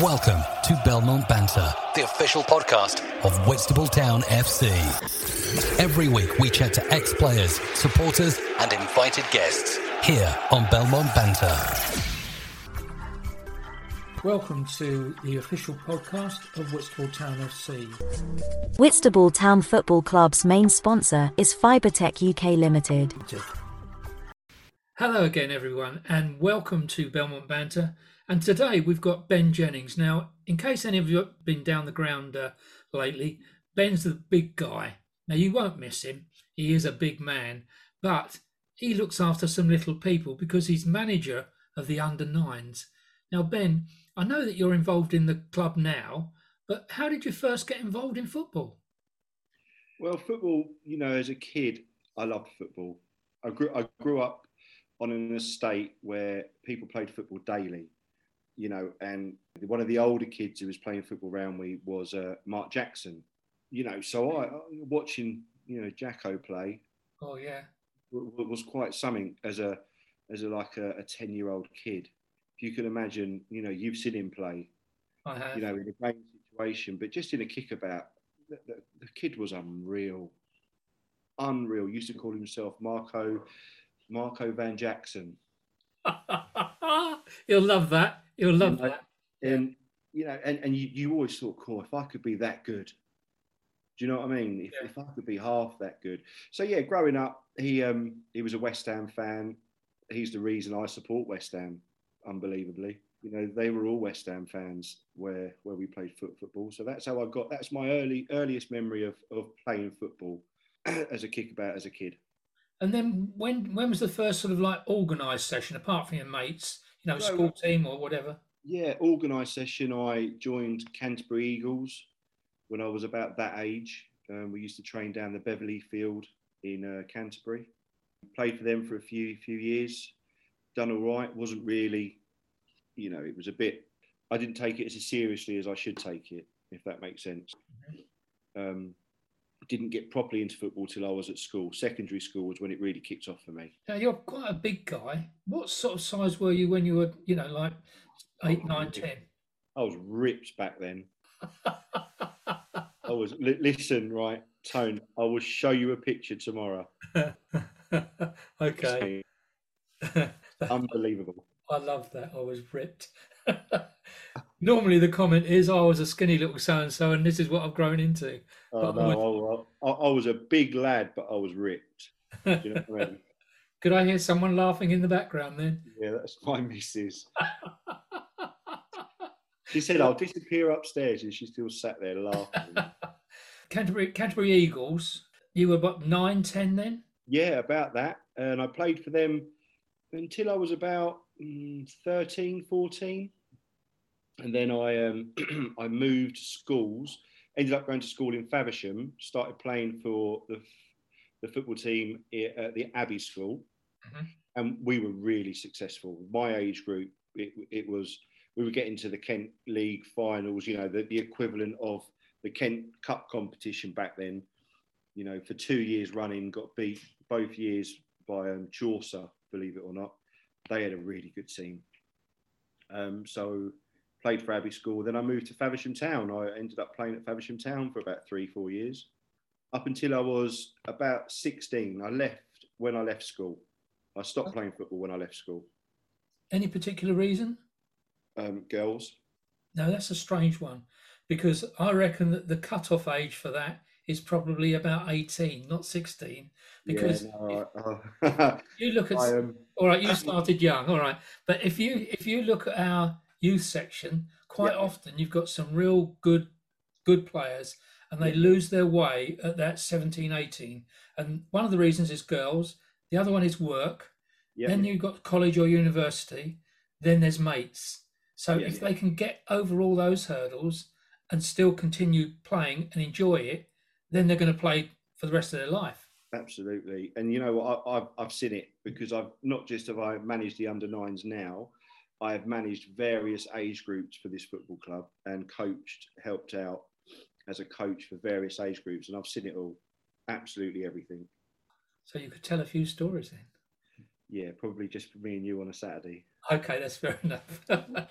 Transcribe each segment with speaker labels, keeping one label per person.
Speaker 1: Welcome to Belmont Banter, the official podcast of Whitstable Town FC. Every week we chat to ex players, supporters, and invited guests here on Belmont Banter.
Speaker 2: Welcome to the official podcast of Whitstable Town FC.
Speaker 3: Whitstable Town Football Club's main sponsor is Fibertech UK Limited.
Speaker 2: Hello again, everyone, and welcome to Belmont Banter. And today we've got Ben Jennings. Now, in case any of you have been down the ground uh, lately, Ben's the big guy. Now, you won't miss him. He is a big man, but he looks after some little people because he's manager of the under nines. Now, Ben, I know that you're involved in the club now, but how did you first get involved in football?
Speaker 4: Well, football, you know, as a kid, I loved football. I grew, I grew up on an estate where people played football daily, you know, and one of the older kids who was playing football around me was uh, Mark Jackson, you know, so I, watching, you know, Jacko play.
Speaker 2: Oh, yeah.
Speaker 4: Was quite something as a, as a like a 10 year old kid if you can imagine, you know, you've seen him play, you know, in a game situation, but just in a kickabout, the, the, the kid was unreal, unreal. Used to call himself Marco, Marco Van Jackson.
Speaker 2: You'll love that. You'll love
Speaker 4: you know,
Speaker 2: that.
Speaker 4: And you know, and, and you, you always thought, cool, if I could be that good. Do you know what I mean? If,
Speaker 2: Yeah.
Speaker 4: if I could be half that good. So yeah, growing up, he um he was a West Ham fan. He's the reason I support West Ham unbelievably. You know, they were all West Ham fans where where we played foot football. So that's how I got. That's my early earliest memory of of playing football as a kickabout as a kid.
Speaker 2: And then when when was the first sort of like organised session, apart from your mates, you know,
Speaker 4: Well,
Speaker 2: school team or whatever?
Speaker 4: Yeah, organised session. I joined Canterbury Eagles when I was about that age. Um, we used to train down the Beverley Field in uh, Canterbury. Played for them for a few few years. Done all right. wasn't really, you know, it was a bit. I didn't take it as seriously as I should take it, if that makes sense. Um, didn't get properly into football till I was at school. Secondary school was when it really kicked off for me.
Speaker 2: Now you're quite a big guy. What sort of size were you when you were, you know, like eight, nine, oh, ten?
Speaker 4: I was ripped back then. I was listen right, Tone. I will show you a picture tomorrow.
Speaker 2: okay.
Speaker 4: Unbelievable.
Speaker 2: I love that. I was ripped. Normally the comment is, oh, "I was a skinny little so and so, and this is what I've grown into."
Speaker 4: Oh,
Speaker 2: But I
Speaker 4: no, I, I, was a big lad, but I was ripped. You know what I mean?
Speaker 2: Could I hear someone laughing in the background then?
Speaker 4: Yeah, that's my missus. She said, "I'll disappear upstairs," and she still sat there laughing.
Speaker 2: Canterbury, Canterbury Eagles. You were about nine, ten then.
Speaker 4: yeah, about that. And I played for them until I was about 13, 14. And then I um, I moved schools, ended up going to school in Faversham, started playing for the, the football team at the Abbey School.
Speaker 2: Mhm.
Speaker 4: And we were really successful. My age group, it, it was, we were getting to the Kent League finals, you know, the, the equivalent of the Kent Cup competition back then. You know, for two years running, got beat both years by um, Chaucer, believe it or not. They had a really good team. Um, so played for Abbey School. Then I moved to Faversham Town. I ended up playing at Faversham Town for about three, four years, up until I was about 16. I left when I left school. I stopped playing football when I left school.
Speaker 2: Any particular reason?
Speaker 4: Um, girls.
Speaker 2: No, that's a strange one because I reckon that the cut-off age for that is probably about 18, not 16. Because
Speaker 4: yeah, no, I-
Speaker 2: you look at all right, you started young, all right, but if you if you look at our youth section, quite
Speaker 4: Yeah.
Speaker 2: often you've got some real good good players and they lose their way at that 17, 18. And one of the reasons is girls, the other one is work.
Speaker 4: yeah,
Speaker 2: Then you've got college or university. Then there's mates. So
Speaker 4: Yeah,
Speaker 2: if they can get over all those hurdles and still continue playing and enjoy it, then they're going to play for the rest of their life.
Speaker 4: Absolutely, and you know what? I, I've I've seen it because I've not just have I managed the under nines now, I have managed various age groups for this football club and coached, helped out as a coach for various age groups, and I've seen it all, absolutely everything.
Speaker 2: So you could tell a few stories then.
Speaker 4: Yeah, probably just for me and you on a Saturday.
Speaker 2: Okay, that's fair enough.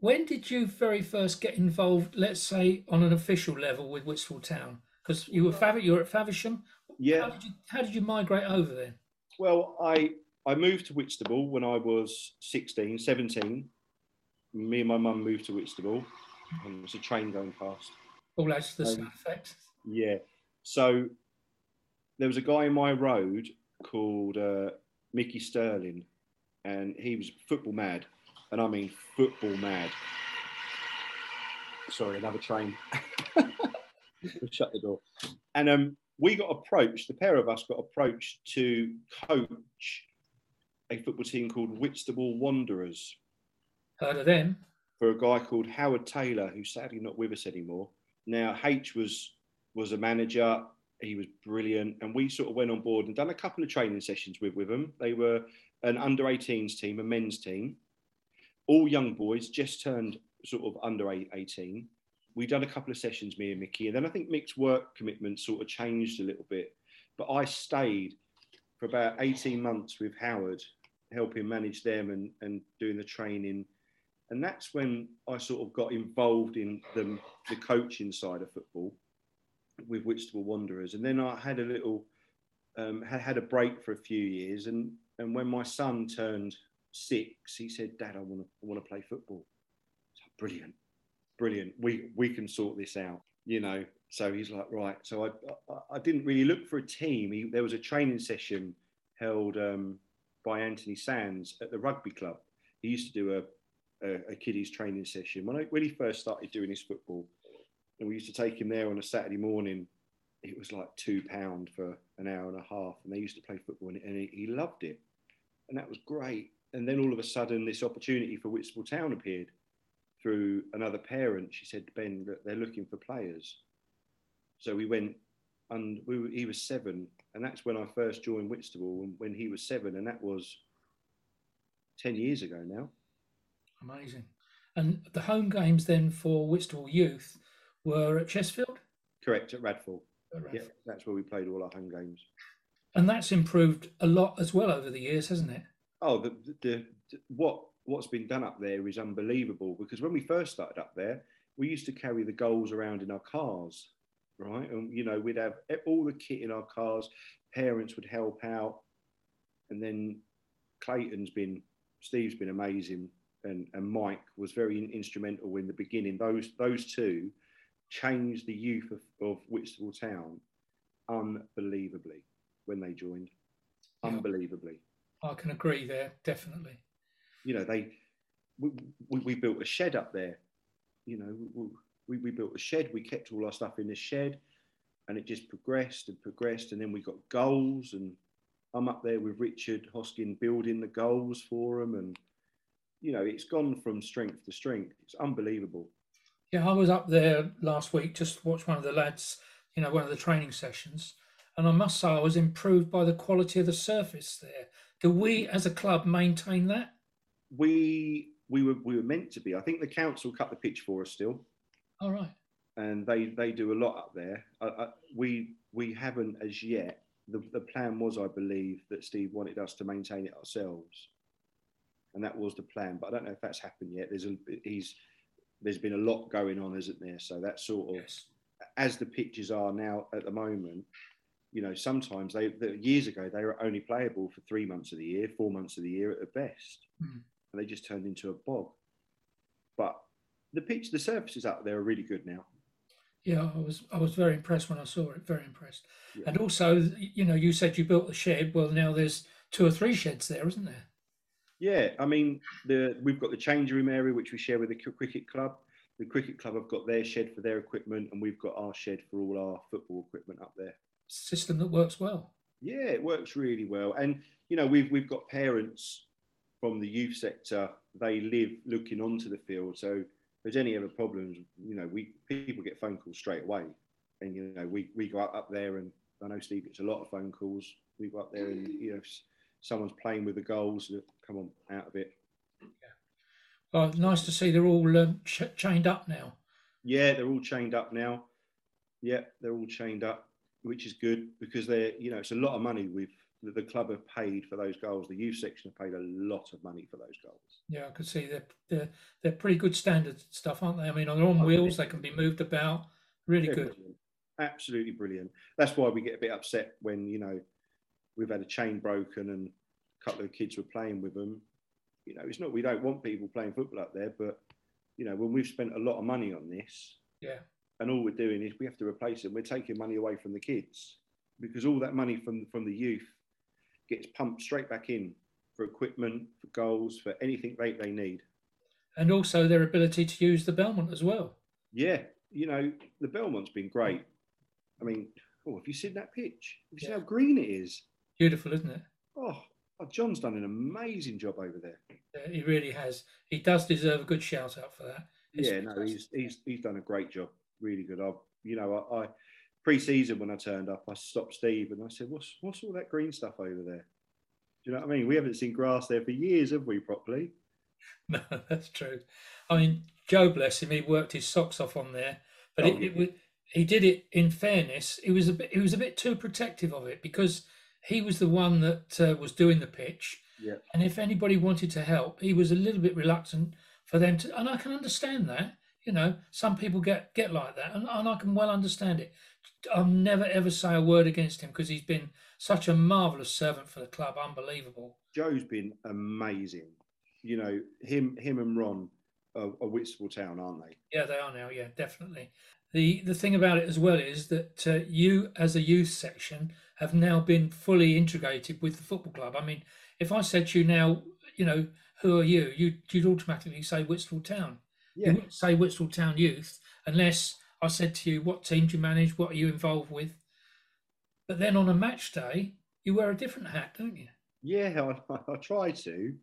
Speaker 2: when did you very first get involved? Let's say on an official level with Whitstable Town, because you were Fav- you were at Faversham.
Speaker 4: Yeah.
Speaker 2: How did you How did you migrate over there?
Speaker 4: Well, I I moved to Whitstable when I was 16, 17. Me and my mum moved to Whitstable, and there was a train going past.
Speaker 2: All adds to the
Speaker 4: Um,
Speaker 2: effect.
Speaker 4: Yeah. So there was a guy in my road called uh, Mickey Sterling, and he was football mad, and I mean football mad. Sorry, another train. Shut the door. And um, we got approached. The pair of us got approached to coach a football team called Whitstable Wanderers
Speaker 2: Heard of them?
Speaker 4: for a guy called Howard Taylor, who's sadly not with us anymore. Now H was was a manager. He was brilliant, and we sort of went on board and done a couple of training sessions with with them. They were an under 18s team, a men's team, all young boys, just turned sort of under 18. We done a couple of sessions, me and Mickey, and then I think Mick's work commitment sort of changed a little bit. But I stayed for about 18 months with Howard, helping manage them and, and doing the training and that's when I sort of got involved in the, the coaching side of football with Whitstable Wanderers. And then I had a little, um, had, had a break for a few years. And, and when my son turned six, he said, Dad, I want to I want to play football. Brilliant, brilliant. We, we can sort this out, you know. So he's like, right. So I, I, I didn't really look for a team. He, there was a training session held um, by Anthony Sands at the rugby club. He used to do a a, a kiddies training session when I when he first started doing his football, and we used to take him there on a Saturday morning. It was like two pound for an hour and a half, and they used to play football, and, he, he loved it, and that was great. And then all of a sudden, this opportunity for Whitstable Town appeared through another parent. She said, "Ben, look, they're looking for players." So we went, and we were, he was seven, and that's when I first joined Whitstable when, when he was seven, and that was ten years ago now.
Speaker 2: Amazing. And the home games then for Whitstable Youth were at Chestfield?
Speaker 4: Correct at Radford.
Speaker 2: At Radford.
Speaker 4: that's where we played all our home games.
Speaker 2: And that's improved a lot as well over the years, hasn't it?
Speaker 4: Oh, the, the, the what what's been done up there is unbelievable because when we first started up there, we used to carry the goals around in our cars, right? And you know, we'd have all the kit in our cars. Parents would help out, and then Clayton's been, Steve's been amazing, and and Mike was very instrumental in the beginning. Those those two changed the youth of, of Whitstable Town unbelievably when they joined. Unbelievably
Speaker 2: I can agree there, definitely.
Speaker 4: You know they we, we, we built a shed up there you know we, we, built a shed we kept all our stuff in the shed and it just progressed and progressed and then we got goals and i'm up there with richard hoskin building the goals for them and you know it's gone from strength to strength it's unbelievable
Speaker 2: Yeah, I was up there last week just to watch one of the lads, you know, one of the training sessions. And I must say, I was improved by the quality of the surface there. Do we as a club maintain that?
Speaker 4: We we were we were meant to be i think the council cut the pitch for us still
Speaker 2: All right.
Speaker 4: and they they do a lot up there. I, I, we we haven't as yet. The, the plan was, I believe, that Steve wanted us to maintain it ourselves, and that was the plan. But I don't know if that's happened yet. There's a he's there's been a lot going on, isn't there? So that sort of
Speaker 2: Yes.
Speaker 4: as the pitches are now at the moment. You know, sometimes they the, years ago they were only playable for three months of the year, four months of the year at the best,
Speaker 2: Mm.
Speaker 4: And they just turned into a bog. But the pitch, the surfaces out there are really good now.
Speaker 2: Yeah, I was I was very impressed when I saw it. Very impressed.
Speaker 4: Yeah.
Speaker 2: And also, you know, you said you built the shed. Well, now there's two or three sheds there, isn't there?
Speaker 4: Yeah, I mean, the we've got the change room area which we share with the cricket club. The cricket club have got their shed for their equipment, and we've got our shed for all our football equipment up there.
Speaker 2: System that works well.
Speaker 4: Yeah, it works really well, and you know we've we've got parents from the youth sector. They live looking onto the field, so if there's any other problems, you know, we people get phone calls straight away, and you know we we go up, up there, and I know Steve gets a lot of phone calls. We go up there, and you know, someone's playing with the goals, come on out of it.
Speaker 2: Oh, nice to see they're all um, ch- chained up now.
Speaker 4: Yeah, they're all chained up now. Yeah, they're all chained up, which is good because they're, you know, it's a lot of money that the club have paid for those goals. The youth section have paid a lot of money for those goals.
Speaker 2: Yeah, I could see they're they're, they're pretty good standard stuff, aren't they? I mean, they're on oh, wheels, they can be moved about. Really they're good.
Speaker 4: Brilliant. Absolutely brilliant. That's why we get a bit upset when you know we've had a chain broken and a couple of kids were playing with them. You know, it's not we don't want people playing football up there, but you know, when we've spent a lot of money on this,
Speaker 2: yeah,
Speaker 4: and all we're doing is we have to replace them. We're taking money away from the kids because all that money from from the youth gets pumped straight back in for equipment, for goals, for anything they, they need.
Speaker 2: And also their ability to use the Belmont as well.
Speaker 4: Yeah, you know, the Belmont's been great. I mean, oh, have you seen that pitch? Have you yeah. seen how green it is?
Speaker 2: Beautiful, isn't it?
Speaker 4: Oh, oh, John's done an amazing job over there.
Speaker 2: Yeah, he really has. He does deserve a good shout out for that.
Speaker 4: It's yeah, no, he's, he's he's done a great job. Really good. I, you know, I, I pre-season when I turned up, I stopped Steve and I said, "What's what's all that green stuff over there?" Do you know what I mean? We haven't seen grass there for years, have we? Properly?
Speaker 2: No, that's true. I mean, Joe, bless him, he worked his socks off on there, but oh, it, it was, he did it in fairness. He was a bit, he was a bit too protective of it because he was the one that uh, was doing the pitch.
Speaker 4: Yeah.
Speaker 2: And if anybody wanted to help, he was a little bit reluctant for them to, and I can understand that. You know, some people get get like that, and, and I can well understand it. I'll never ever say a word against him because he's been such a marvelous servant for the club. Unbelievable.
Speaker 4: Joe's been amazing. You know, him him and Ron are, are Whitstable Town, aren't they?
Speaker 2: Yeah, they are now. Yeah, definitely. The the thing about it as well is that uh, you, as a youth section, have now been fully integrated with the football club. I mean, if I said to you now, you know, who are you? You'd, you'd automatically say Whitstable Town. Yeah. You wouldn't say Whitstable Town Youth unless I said to you, what team do you manage? What are you involved with? But then on a match day, you wear a different hat, don't you?
Speaker 4: Yeah, I, I try to.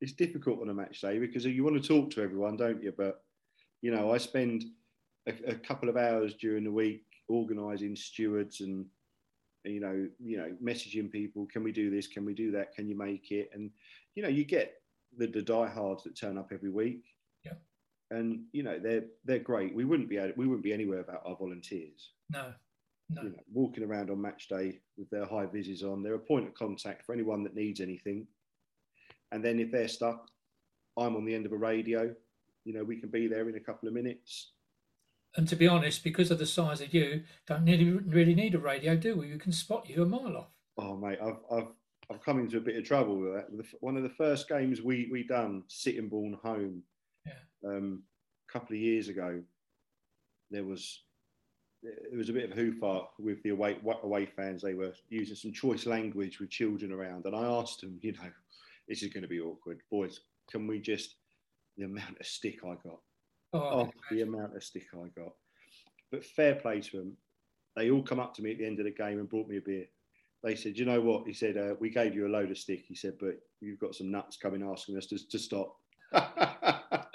Speaker 4: It's difficult on a match day because you want to talk to everyone, don't you? But, you know, I spend a, a couple of hours during the week organising stewards and, you know, you know, messaging people, can we do this? Can we do that? Can you make it? And, you know, you get the, the diehards that turn up every week and you know they're they're great. We wouldn't be able, we wouldn't be anywhere without our volunteers.
Speaker 2: No, no.
Speaker 4: You know, walking around on match day with their high vises on, they're a point of contact for anyone that needs anything. And then if they're stuck, I'm on the end of a radio. You know, we can be there in a couple of minutes.
Speaker 2: And to be honest, because of the size of you, don't really really need a radio, do we? We can spot you a mile off.
Speaker 4: Oh mate, I've I've I've come into a bit of trouble with that. One of the first games we we done, Sittingbourne home. Um, a couple of years ago, there was it was a bit of a hoofah with the away away fans. They were using some choice language with children around, and I asked them, you know, this is going to be awkward, boys. Can we just the amount of stick I got?
Speaker 2: Oh,
Speaker 4: oh the amount of stick I got. But fair play to them. They all come up to me at the end of the game and brought me a beer. They said, you know what? He said, uh, we gave you a load of stick. He said, but you've got some nuts coming asking us to, to stop.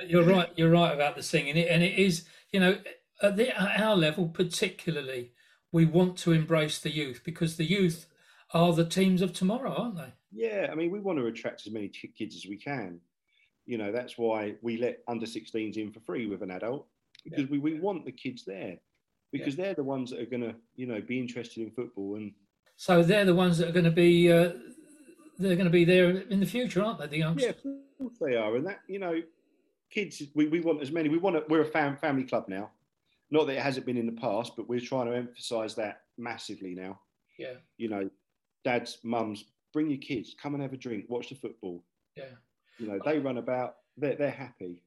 Speaker 2: you're right. You're right about the singing, and it is. You know, at, the, at our level, particularly, we want to embrace the youth because the youth are the teams of tomorrow, aren't they?
Speaker 4: Yeah, I mean, we want to attract as many kids as we can. You know, that's why we let under 16s in for free with an adult because yeah. we, we want the kids there because yeah. they're the ones that are going to, you know, be interested in football and.
Speaker 2: So they're the ones that are going to be uh, they're going to be there in the future, aren't they? The youngsters.
Speaker 4: Yeah, of course they are, and that you know, kids. We, we want as many. We want. A, we're a fam, family club now. Not that it hasn't been in the past, but we're trying to emphasise that massively now.
Speaker 2: Yeah.
Speaker 4: You know, dads, mums, bring your kids. Come and have a drink. Watch the football.
Speaker 2: Yeah.
Speaker 4: You know, they run about. They're they're happy.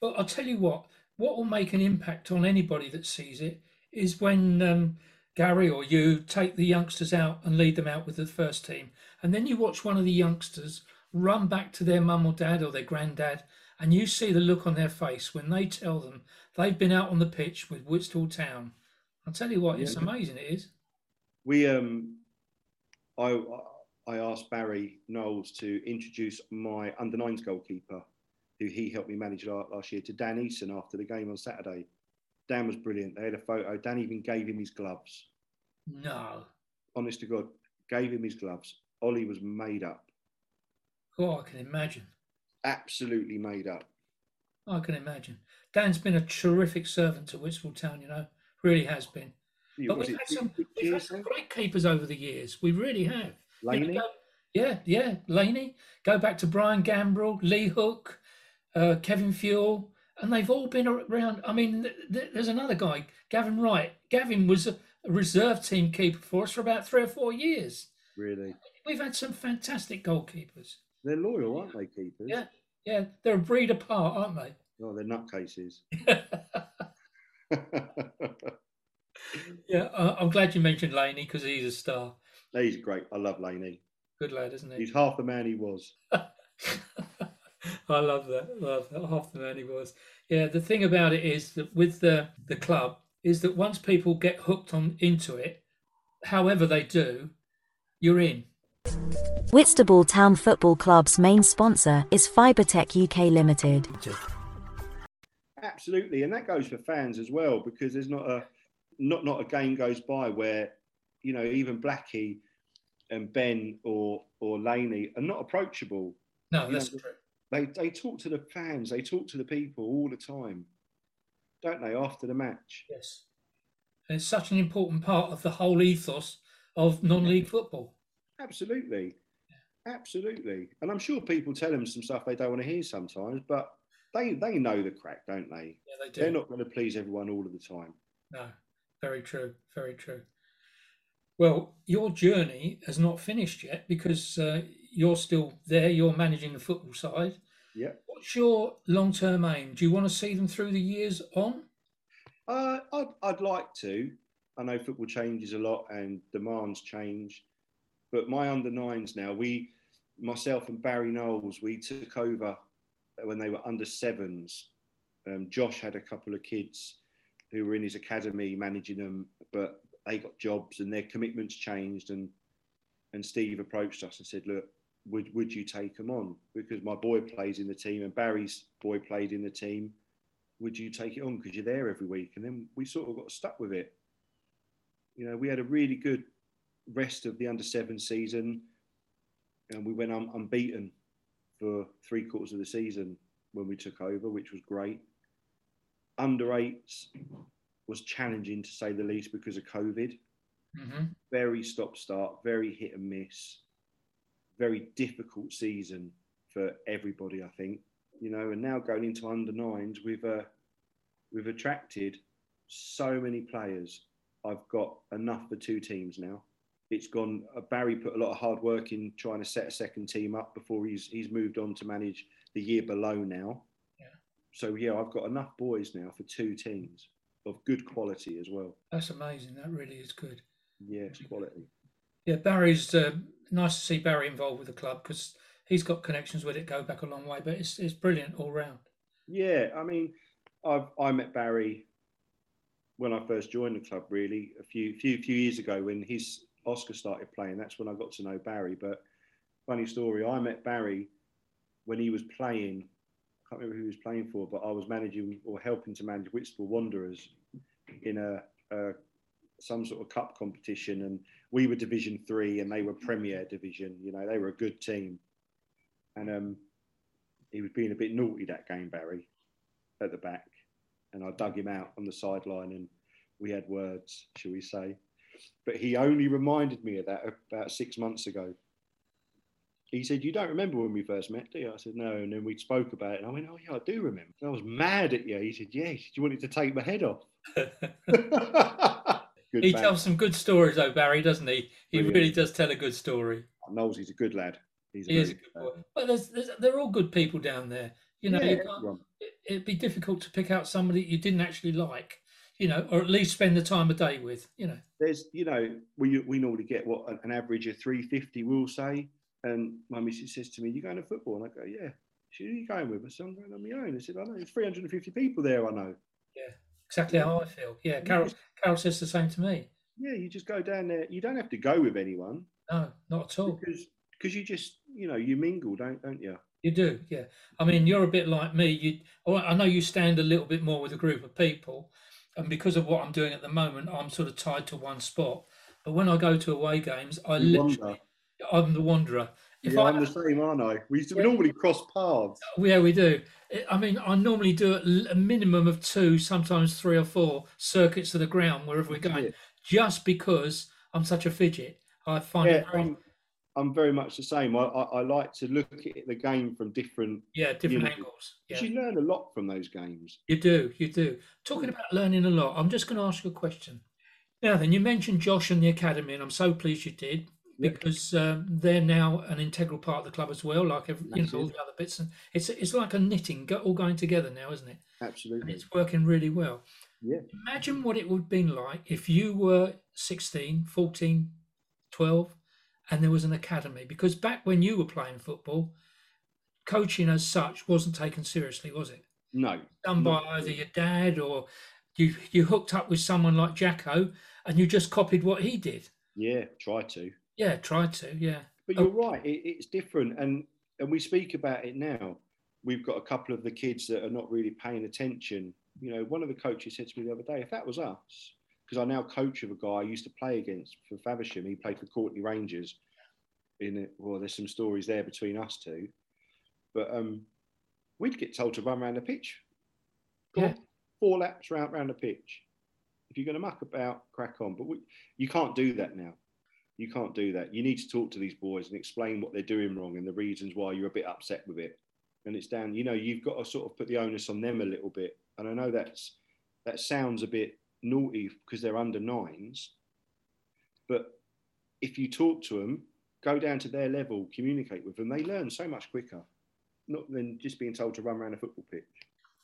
Speaker 2: Well, I'll tell you what. What will make an impact on anybody that sees it is when. Um, Gary or you take the youngsters out and lead them out with the first team. And then you watch one of the youngsters run back to their mum or dad or their granddad, and you see the look on their face when they tell them they've been out on the pitch with Whitstable Town. I'll tell you what, it's amazing, it is.
Speaker 4: We, um, I, I asked Barry Knowles to introduce my under nines goalkeeper, who he helped me manage last year, to Dan Eason after the game on Saturday. Dan was brilliant. They had a photo. Dan even gave him his gloves.
Speaker 2: No.
Speaker 4: Honest to God, gave him his gloves. Ollie was made up.
Speaker 2: Oh, I can imagine.
Speaker 4: Absolutely made up.
Speaker 2: I can imagine. Dan's been a terrific servant to Whitstable Town, you know, really has been. but we've had, some, we've had some great keepers over the years. We really have.
Speaker 4: Laney.
Speaker 2: Yeah, yeah, Laney. Go back to Brian Gambrell, Lee Hook, uh, Kevin Fuel, and they've all been around. I mean, th- th- there's another guy, Gavin Wright. Gavin was a reserve team keeper for us for about three or four years.
Speaker 4: Really?
Speaker 2: We've had some fantastic goalkeepers.
Speaker 4: They're loyal, aren't they, keepers?
Speaker 2: Yeah, yeah, they're a breed apart, aren't they?
Speaker 4: Oh, they're nutcases.
Speaker 2: yeah, uh, I'm glad you mentioned Laney because he's a star.
Speaker 4: He's great. I love Laney.
Speaker 2: Good lad, isn't he?
Speaker 4: He's half the man he was.
Speaker 2: I love that. Love that. Half the man he was. Yeah, the thing about it is that with the the club is that once people get hooked on into it, however they do, you're in.
Speaker 3: Whitstable Town Football Club's main sponsor is Fibertech UK Limited.
Speaker 4: Absolutely, and that goes for fans as well because there's not a not not a game goes by where you know even Blackie and Ben or or Laney are not approachable.
Speaker 2: No,
Speaker 4: You
Speaker 2: that's
Speaker 4: know,
Speaker 2: true.
Speaker 4: They they talk to the fans, they talk to the people all the time, don't they? After the match,
Speaker 2: Yes. And it's such an important part of the whole ethos of non-league football.
Speaker 4: Absolutely, absolutely. And I'm sure people tell them some stuff they don't want to hear sometimes, but they they know the crack, don't they?
Speaker 2: Yeah, they do.
Speaker 4: They're not going to please everyone all of the time.
Speaker 2: No, very true. Very true. Well, your journey has not finished yet because uh, you're still there. You're managing the football side.
Speaker 4: Yeah.
Speaker 2: What's your long-term aim? Do you want to see them through the years on?
Speaker 4: Uh, I'd, I'd like to. I know football changes a lot and demands change, but my under nines now, we, myself and Barry Knowles, we took over when they were under sevens. Um, Josh had a couple of kids who were in his academy managing them, but they got jobs and their commitments changed. And and Steve approached us and said, "Look, would would you take them on? Because my boy plays in the team and Barry's boy played in the team." would you take it on because you're there every week? And then we sort of got stuck with it. You know, we had a really good rest of the under seven season, and we went un- unbeaten for three quarters of the season when we took over, which was great. Under eights was challenging to say the least because of COVID.
Speaker 2: Mm-hmm.
Speaker 4: Very stop start, very hit and miss, very difficult season for everybody, I think you know, and now going into under nines, we've uh, we've attracted so many players. I've got enough for two teams now. It's gone. Uh, Barry put a lot of hard work in trying to set a second team up before he's he's moved on to manage the year below now.
Speaker 2: Yeah.
Speaker 4: So yeah, I've got enough boys now for two teams of good quality as well.
Speaker 2: That's amazing. That really is good.
Speaker 4: Yes, quality.
Speaker 2: Yeah, Barry's uh, nice to see Barry involved with the club because he's got connections with it, go back a long way. But it's it's brilliant all round.
Speaker 4: Yeah, I mean, I've I met Barry when I first joined the club. Really, a few few few years ago when his Oscar started playing. That's when I got to know Barry. But funny story, I met Barry when he was playing. I can't remember who he was playing for, but I was managing or helping to manage Whitstable Wanderers in a, a some sort of cup competition, and we were Division Three, and they were Premier Division. You know, they were a good team, and um, he was being a bit naughty that game, Barry, at the back, and I dug him out on the sideline, and we had words, shall we say? But he only reminded me of that about six months ago. He said, "You don't remember when we first met, do you?" I said, "No." And then we spoke about it, and I went, "Oh yeah, I do remember." And I was mad at you. He said, "Yeah." He said, "You wanted to take my head off."
Speaker 2: he
Speaker 4: man.
Speaker 2: tells some good stories, though, Barry, doesn't he? He
Speaker 4: Brilliant.
Speaker 2: really does tell a good story.
Speaker 4: Oh, Knowles, he's a good lad. He's a
Speaker 2: He is a good boy. But there's, there's, they're all good people down there. You know,
Speaker 4: Yeah,
Speaker 2: you can't, it'd be difficult to pick out somebody you didn't actually like, you know, or at least spend the time of day with, you know.
Speaker 4: there's you know we we normally get what an- average of 350 we'll say and my missus says to me you going to football and I go yeah she are you going with us I'm going on my own I said I know there's 350 people there I know Yeah,
Speaker 2: Exactly how I feel. Yeah, Carol, Carol says the same to me.
Speaker 4: yeah you just go down there you don't have to go with anyone
Speaker 2: No, not at all.
Speaker 4: because because you just you know you mingle don't don't you
Speaker 2: You do, yeah. I mean, you're a bit like me. You, I know you stand a little bit more with a group of people, and because of what I'm doing at the moment, I'm sort of tied to one spot. But when I go to away games, I
Speaker 4: You
Speaker 2: literally,
Speaker 4: wander.
Speaker 2: I'm the wanderer. If
Speaker 4: yeah,
Speaker 2: I,
Speaker 4: I'm the same aren't I we, used to, we
Speaker 2: Yeah.
Speaker 4: normally cross paths
Speaker 2: yeah, we do. I mean, I normally do a minimum of two, sometimes three or four circuits of the ground wherever we're going,
Speaker 4: Yeah.
Speaker 2: just because I'm such a fidget. I find
Speaker 4: yeah
Speaker 2: it very,
Speaker 4: I'm, I'm very much the same. I, I, I, like to look at the game from different
Speaker 2: yeah different angles. Yeah.
Speaker 4: You learn a lot from those games.
Speaker 2: You do, you do. Talking about learning a lot, I'm just going to ask you a question. Now then, you mentioned Josh and the academy, and I'm so pleased you did because um, they're now an integral part of the club as well, like every, you know all the other bits. And it's it's like a knitting, all going together now, isn't it?
Speaker 4: Absolutely.
Speaker 2: And it's working really well.
Speaker 4: Yeah.
Speaker 2: Imagine what it would have been like if you were 16, 14, 12, and there was an academy. Because back when you were playing football, coaching as such wasn't taken seriously, was it?
Speaker 4: No.
Speaker 2: Done by either your dad or you you hooked up with someone like Jacko and you just copied what he did.
Speaker 4: Yeah, try to.
Speaker 2: Yeah, try to. Yeah.
Speaker 4: But you're oh. right. It, it's different, and and we speak about it now. We've got a couple of the kids that are not really paying attention. You know, one of the coaches said to me the other day, if that was us, because I now coach of a guy I used to play against for Faversham. He played for Courtney Rangers. In it, well, there's some stories there between us two, but um, we'd get told to run around the pitch.
Speaker 2: Yeah.
Speaker 4: Four laps round around the pitch. If you're going to muck about, crack on. But we, you can't do that now. You can't do that. You need to talk to these boys and explain what they're doing wrong and the reasons why you're a bit upset with it. And it's down, you know, you've got to sort of put the onus on them a little bit. And I know that's that sounds a bit naughty because they're under nines, but if you talk to them, go down to their level, communicate with them, they learn so much quicker, not than just being told to run around a football pitch.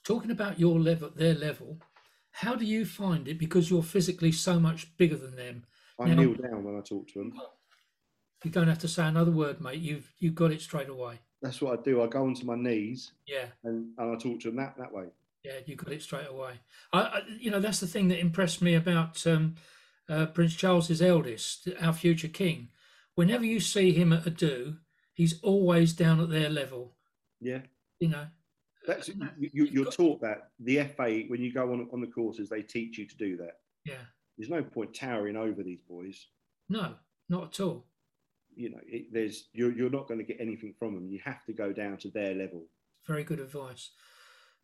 Speaker 2: Talking about your level, their level, how do you find it? Because you're physically so much bigger than them
Speaker 4: I now, kneel down when I talk to them.
Speaker 2: You don't have to say another word, mate. You've you've got it straight away.
Speaker 4: That's what I do. I go onto my knees.
Speaker 2: Yeah.
Speaker 4: And, and I talk to them that that way.
Speaker 2: Yeah, you got it straight away. I, I you know, that's the thing that impressed me about um, uh, Prince Charles's eldest, our future king. Whenever you see him at a do, he's always down at their level.
Speaker 4: Yeah.
Speaker 2: You know.
Speaker 4: That's you, you're taught that the FA when you go on on the courses they teach you to do that.
Speaker 2: Yeah.
Speaker 4: There's no point towering over these boys.
Speaker 2: No, not at all.
Speaker 4: You know, it, there's you're you're not going to get anything from them. You have to go down to their level.
Speaker 2: Very good advice.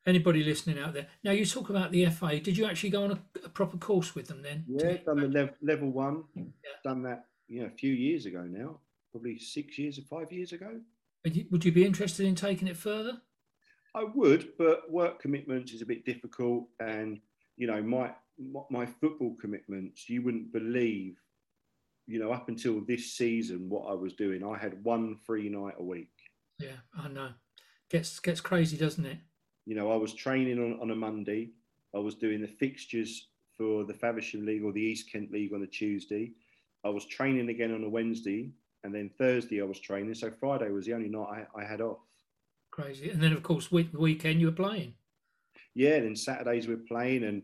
Speaker 2: Anybody listening out there? Now you talk about the FA. Did you actually go on a, a proper course with them then?
Speaker 4: Yeah, done the level level one. Yeah. Done that, you know, a few years ago now. Probably six years or five years ago.
Speaker 2: Would you be interested in taking it further?
Speaker 4: I would, but work commitments is a bit difficult, and you know, my my football commitments, you wouldn't believe, you know, up until this season, what I was doing. I had one free night a week.
Speaker 2: Yeah, I know. Gets gets crazy, doesn't it?
Speaker 4: You know, I was training on, on a Monday. I was doing the fixtures for the Faversham League or the East Kent League on a Tuesday. I was training again on a Wednesday, and then Thursday I was training. So Friday was the only night I, I had off.
Speaker 2: Crazy. And then, of course, week, weekend you were playing.
Speaker 4: Yeah, then Saturdays we we're playing, and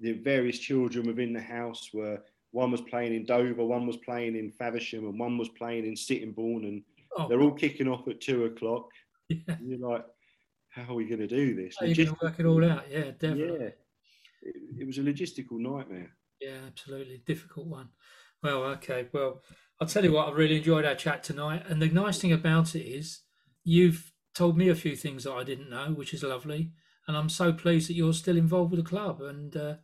Speaker 4: the various children within the house were one was playing in Dover, one was playing in Faversham, and one was playing in Sittingbourne, and oh. they're all kicking off at two o'clock. Yeah. you're like, how are we going to do this?
Speaker 2: How are you going to work it all out? Yeah, definitely. Yeah,
Speaker 4: it, it was a logistical nightmare.
Speaker 2: Yeah, absolutely difficult one. Well, okay. Well, I'll tell you what. I really enjoyed our chat tonight, and the nice thing about it is you've told me a few things that I didn't know, which is lovely. And I'm so pleased that you're still involved with the club. And uh,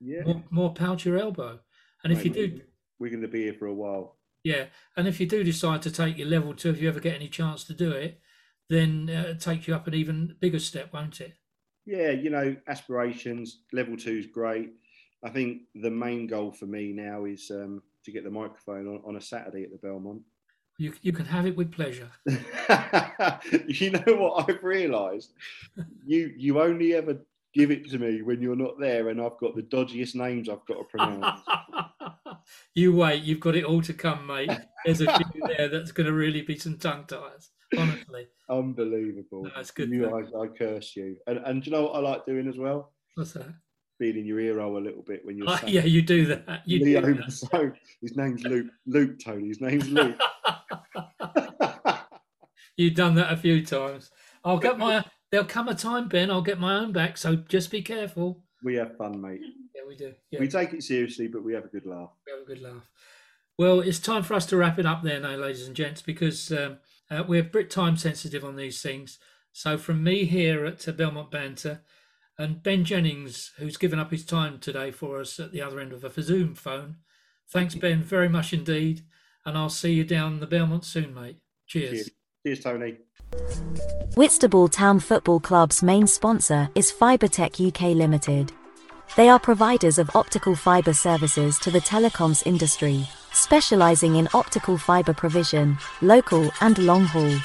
Speaker 4: yeah.
Speaker 2: more, more power to your elbow. And if you do,
Speaker 4: we're going to be here for a while.
Speaker 2: Yeah, and if you do decide to take your level two, if you ever get any chance to do it, then uh, take you up an even bigger step, won't it?
Speaker 4: Yeah, you know, aspirations. Level two is great. I think the main goal for me now is um, to get the microphone on, on a Saturday at the Belmont.
Speaker 2: You, you can have it with pleasure.
Speaker 4: you know what I've realised? You you only ever give it to me when you're not there and I've got the dodgiest names I've got to pronounce.
Speaker 2: you wait, you've got it all to come, mate. There's a few there that's going to really be some tongue ties, honestly.
Speaker 4: Unbelievable.
Speaker 2: No, that's good.
Speaker 4: You, I, I, curse you. And, and do you know what I like doing as well?
Speaker 2: What's that?
Speaker 4: In your ear hole a little bit when you're.
Speaker 2: Oh, yeah, you do that. You
Speaker 4: Leo do that. So, his name's Luke. Luke, Tony. His name's Luke.
Speaker 2: You've done that a few times. I'll get my there'll come a time, Ben, I'll get my own back. So just be careful.
Speaker 4: We have fun, mate.
Speaker 2: Yeah, we do. Yeah.
Speaker 4: We take it seriously, but we have a good laugh.
Speaker 2: We have a good laugh. Well, it's time for us to wrap it up there now, ladies and gents, because um, uh, we're a bit time sensitive on these things. So, from me here at Belmont Banter and Ben Jennings, who's given up his time today for us at the other end of a Zoom phone, thanks, Ben, very much indeed. and I'll see you down the Belmont soon, mate. Cheers.
Speaker 4: Cheers, Cheers Tony.
Speaker 3: Whitstable Town Football Club's main sponsor is Fibertech UK Limited. They are providers of optical fiber services to the telecoms industry, specializing in optical fiber provision, local and long haul.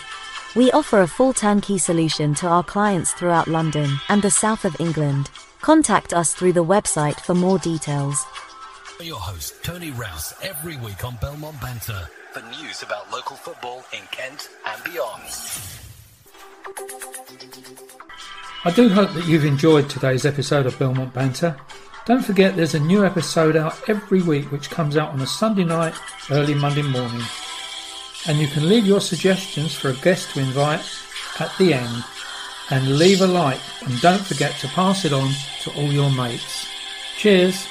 Speaker 3: We offer a full turnkey solution to our clients throughout London and the south of England. Contact us through the website for more details.
Speaker 1: Your host, Tony Rouse, every week on Belmont Banter for news about local football in Kent and beyond.
Speaker 2: I do hope that you've enjoyed today's episode of Belmont Banter. Don't forget there's a new episode out every week which comes out on a Sunday night, early Monday morning. And you can leave your suggestions for a guest to invite at the end and leave a like and don't forget to pass it on to all your mates. Cheers!